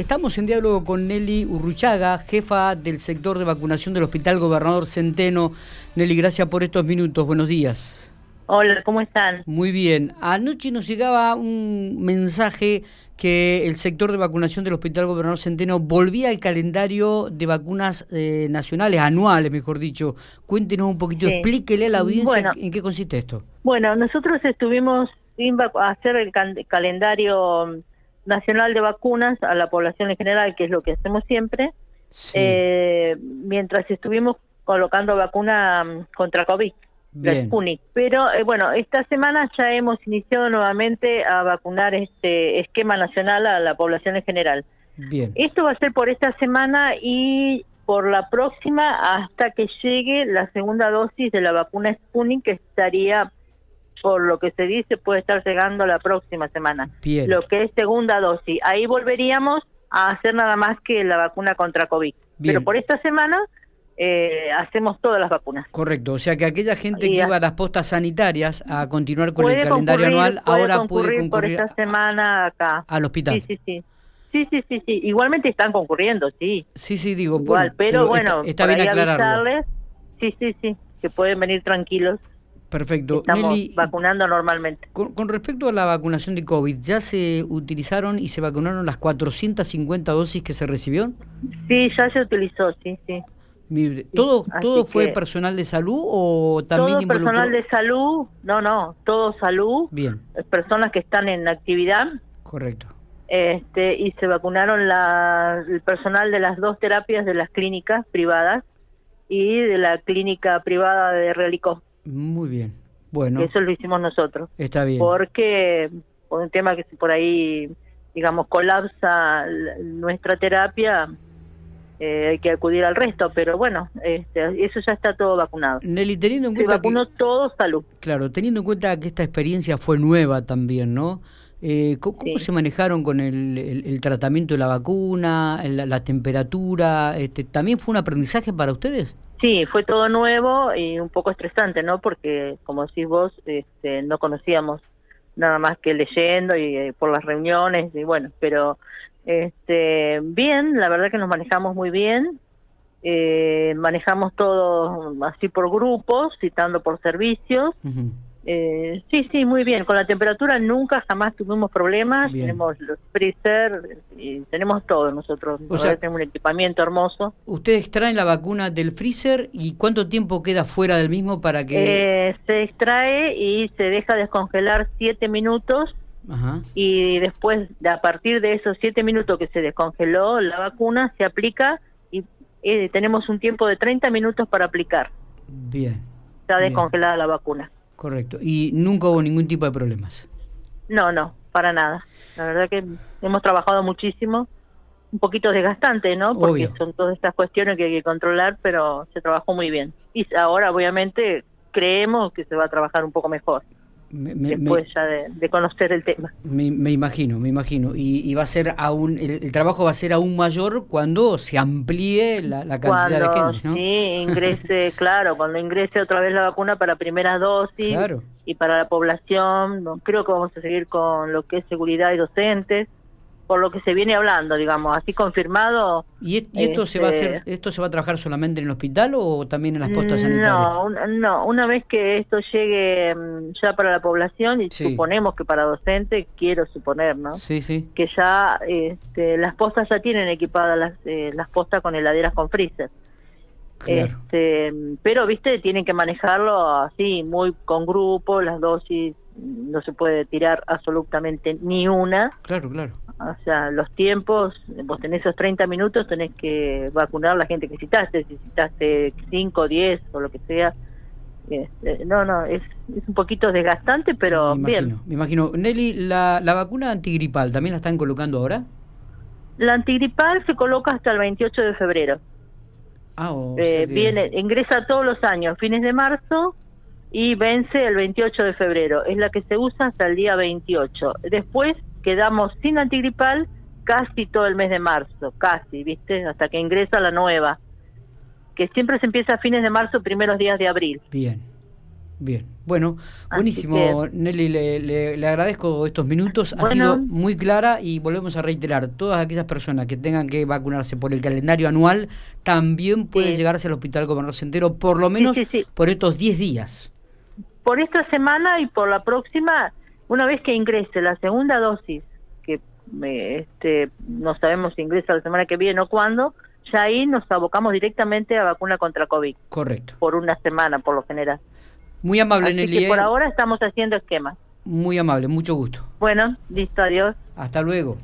Estamos en diálogo con Nelly Urruchaga, jefa del sector de vacunación del Hospital Gobernador Centeno. Nelly, gracias por estos minutos. Buenos días. Hola, ¿cómo están? Muy bien. Anoche nos llegaba un mensaje que el sector de vacunación del Hospital Gobernador Centeno volvía al calendario de vacunas eh, nacionales, anuales, mejor dicho. Cuéntenos un poquito, explíquele a la audiencia en qué consiste esto. Bueno, nosotros estuvimos sin hacer el calendario nacional de vacunas a la población en general, que es lo que hacemos siempre, eh, mientras estuvimos colocando vacuna mm, contra COVID, la Sputnik. Pero eh, bueno, esta semana ya hemos iniciado nuevamente a vacunar este esquema nacional a la población en general. Bien. Esto va a ser por esta semana y por la próxima hasta que llegue la segunda dosis de la vacuna Sputnik que estaría por lo que se dice, puede estar llegando la próxima semana. Lo que es segunda dosis. Ahí volveríamos a hacer nada más que la vacuna contra COVID. Pero por esta semana eh, hacemos todas las vacunas. Correcto, o sea que aquella gente que iba a las postas sanitarias a continuar con el calendario anual, ahora puede concurrir por esta semana acá. Al hospital. Sí, sí, sí. Sí, sí, sí, sí. Igualmente están concurriendo, sí. Sí, sí, digo. Igual, pero, bueno, está, bien aclararlo. sí, sí, sí, que pueden venir tranquilos. Perfecto. Estamos vacunando normalmente. Con, respecto a la vacunación de COVID, ¿ya se utilizaron y se vacunaron las 450 dosis que se recibió? Sí, ya se utilizó, sí, sí. ¿Todo, todo fue personal de salud o también todo personal de salud? No, no, todo salud. Bien. Personas que están en actividad. Correcto. Este, y se vacunaron la, el personal de las dos terapias de las clínicas privadas y de la clínica privada de Realicó. Muy bien. Bueno. Eso lo hicimos nosotros. Está bien. Porque por un tema que si por ahí, digamos, colapsa nuestra terapia, eh, hay que acudir al resto, pero bueno, este, eso ya está todo vacunado. Nelly, teniendo en cuenta. Se vacunó todo salud. Claro, teniendo en cuenta que esta experiencia fue nueva también, ¿no? Eh, ¿Cómo, se manejaron con el, tratamiento de la vacuna, la, la temperatura? Este, ¿También fue un aprendizaje para ustedes? Sí, fue todo nuevo y un poco estresante, ¿no? Porque, como decís vos, este, no conocíamos nada más que leyendo y eh, por las reuniones y bueno, pero este, bien, la verdad que nos manejamos muy bien, eh, manejamos todo así por grupos, citando por servicios. Eh, sí, sí, muy bien. Con la temperatura nunca jamás tuvimos problemas. Tenemos los freezer y tenemos todo nosotros. O sea, tenemos un equipamiento hermoso. ¿Ustedes traen la vacuna del freezer y cuánto tiempo queda fuera del mismo para que...? Eh, se extrae y se deja descongelar siete minutos y después, a partir de esos siete minutos que se descongeló la vacuna, se aplica y eh, tenemos un tiempo de 30 minutos para aplicar. Bien. Está descongelada la vacuna. Correcto. ¿Y nunca hubo ningún tipo de problemas? No, no, para nada. La verdad que hemos trabajado muchísimo. Un poquito desgastante, ¿no? Porque son todas estas cuestiones que hay que controlar, pero se trabajó muy bien. Y ahora, obviamente, creemos que se va a trabajar un poco mejor después ya de, conocer el tema. Me, imagino, me imagino. Y, va a ser aún, el, trabajo va a ser aún mayor cuando se amplíe la, cantidad de gente, ¿no? Sí, ingrese, claro, cuando ingrese otra vez la vacuna para primera dosis y para la población. Creo que vamos a seguir con lo que es seguridad y docentes por lo que se viene hablando, digamos, así confirmado. ¿Y, esto se va a hacer, este, esto se va a trabajar solamente en el hospital o también en las postas sanitarias? No, no, una vez que esto llegue mm, ya para la población y suponemos que para docente, quiero suponer, ¿no? Sí, sí. Que ya este, las postas ya tienen equipadas las, eh, las postas con heladeras con freezer. Este, pero, viste, tienen que manejarlo así, muy con grupo, las dosis, no se puede tirar absolutamente ni una. Claro, claro. O sea, los tiempos, vos tenés esos 30 minutos, tenés que vacunar a la gente que citaste, si citaste 5, 10 o lo que sea. Este, no, no, es, es un poquito desgastante, pero me imagino, bien. Me imagino. Nelly, la, ¿la vacuna antigripal también la están colocando ahora? La antigripal se coloca hasta el 28 de febrero. Ah, eh, viene, ingresa todos los años, fines de marzo y vence el 28 de febrero. Es la que se usa hasta el día 28. Después quedamos sin antigripal casi todo el mes de marzo, casi, ¿viste? Hasta que ingresa la nueva, que siempre se empieza a fines de marzo, primeros días de abril. Bien. Bien, bueno, buenísimo, Nelly, le, agradezco estos minutos, ha sido muy clara y volvemos a reiterar, todas aquellas personas que tengan que vacunarse por el calendario anual también pueden llegarse al Hospital Gobernador Centero, por lo menos por estos 10 días. Por esta semana y por la próxima, una vez que ingrese la segunda dosis, que este, no sabemos si ingresa la semana que viene o cuándo, ya ahí nos abocamos directamente a vacuna contra COVID. Correcto. Por una semana, por lo general. Muy amable, Nelly. Que por ¿eh? ahora estamos haciendo esquemas. Muy amable, mucho gusto. Bueno, listo, adiós. Hasta luego.